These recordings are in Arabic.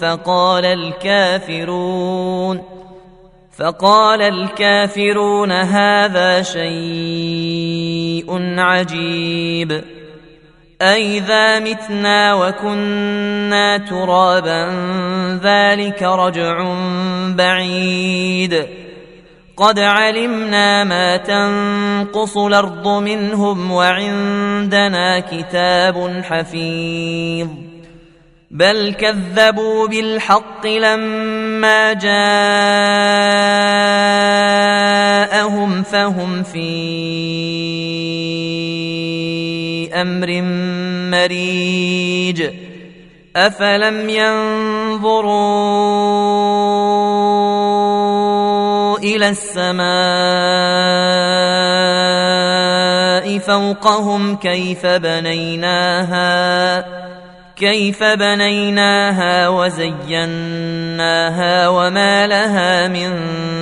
فقال الكافرون فقال الكافرون هذا شيء عجيب أئذا متنا وكنا ترابا ذلك رجع بعيد قد علمنا ما تنقص الأرض منهم وعندنا كتاب حفيظ بل كذبوا بالحق لما جاءهم فهم في أمر مريج. أفلم ينظروا إلى السماء فوقهم كيف بنيناها كيف بنيناها وزيناها وما لها من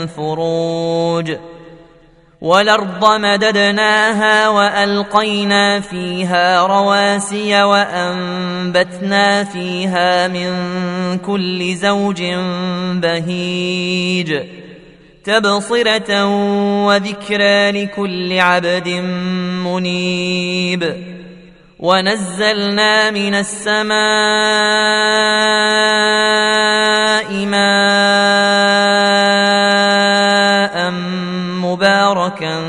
فروج والأرض مددناها وألقينا فيها رواسي وأنبتنا فيها من كل زوج بهيج تبصرة وذكرى لكل عبد منيب ونزلنا من السماء ماء مباركا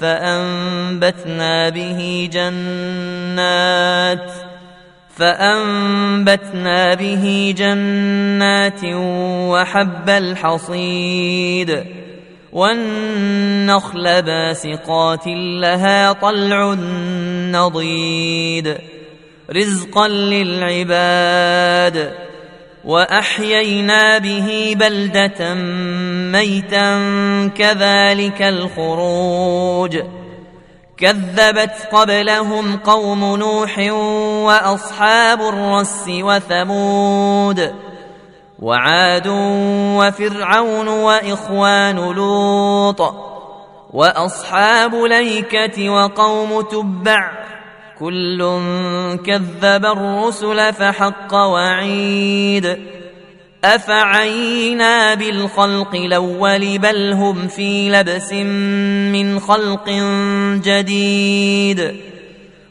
فأنبتنا به جنات فأنبتنا به جنات وحب الحصيد والنخل باسقات لها طلع نضيد رزقا للعباد وأحيينا به بلدة ميتا كذلك الخروج كذبت قبلهم قوم نوح وأصحاب الرس وثمود وعاد وفرعون وإخوان لوط وأصحاب ليكة وقوم تبع كل كذب الرسل فحق وعيد أفعينا بالخلق الأول بل هم في لبس من خلق جديد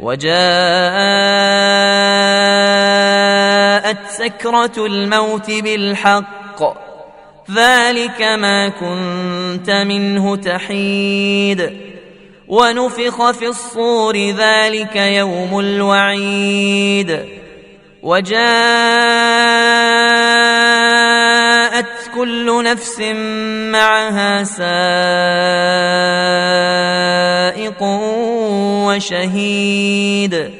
وجاءت سكرة الموت بالحق. ذلك ما كنت منه تحيد. ونفخ في الصور ذلك يوم الوعيد. وجاءت كل نفس معها سائق وشهيد.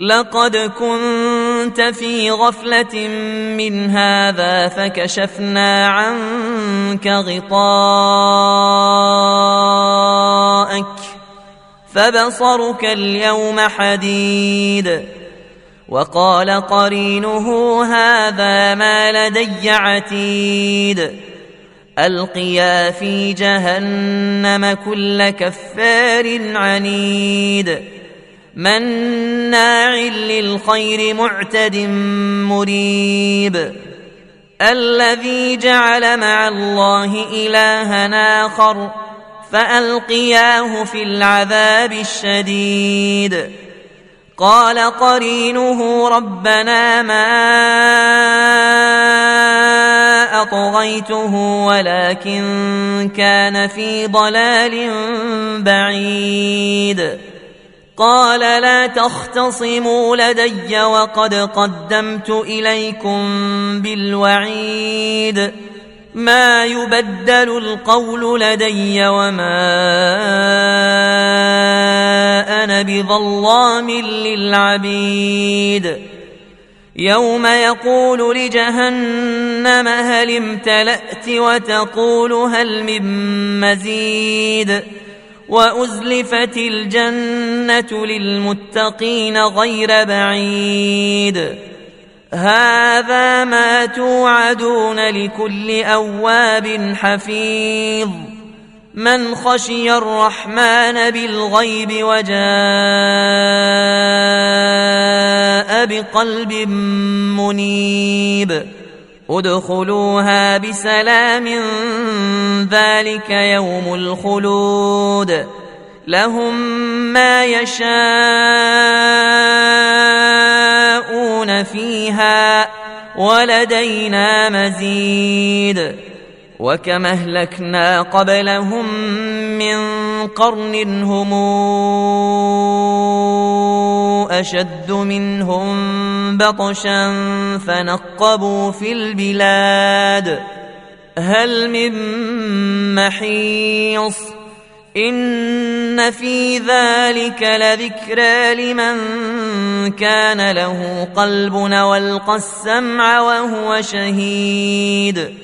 لقد كنت في غفلة من هذا فكشفنا عنك غطاءك فبصرك اليوم حديد. وقال قرينه هذا ما لدي عتيد. ألقيا في جهنم كل كفار عنيد. مناع للخير معتد مريب. الذي جعل مع الله الها آخر فألقياه في العذاب الشديد. قال قرينه ربنا ما أطغيته ولكن كان في ضلال بعيد. قال لا تختصموا لدي وقد قدمت إليكم بالوعيد. ما يبدل القول لدي وما أنا بظلام للعبيد. يوم يقول لجهنم هل امتلأت وتقول هل من مزيد وأزلفت الجنة للمتقين غير بعيد هذا ما توعدون لكل أواب حفيظ من خشي الرحمن بالغيب وجاء بقلب منيب. ادخلوها بسلام ذلك يوم الخلود. لهم ما يشاءون فيها ولدينا مزيد. وكما أهلكنا قبلهم من قرن هم أشد منهم بطشا فنقبوا في البلاد. هل من محيص؟ إن في ذلك لذكرى لمن كان له قلب والقى السمع وهو شهيد.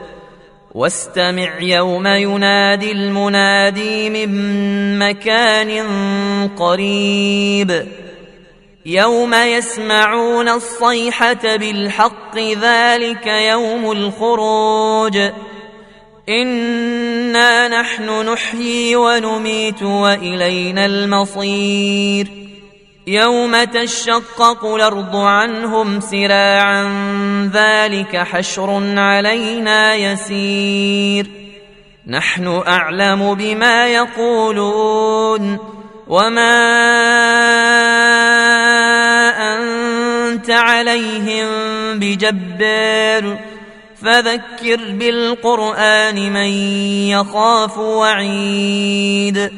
واستمع يوم ينادي المنادي من مكان قريب. يوم يسمعون الصيحة بالحق ذلك يوم الخروج. إنا نحن نحيي ونميت وإلينا المصير. يوم تشقق الأرض عنهم سراعا ذلك حشر علينا يسير. نحن أعلم بما يقولون وما أنت عليهم بجبار. فذكر بالقرآن من يخاف وعيد.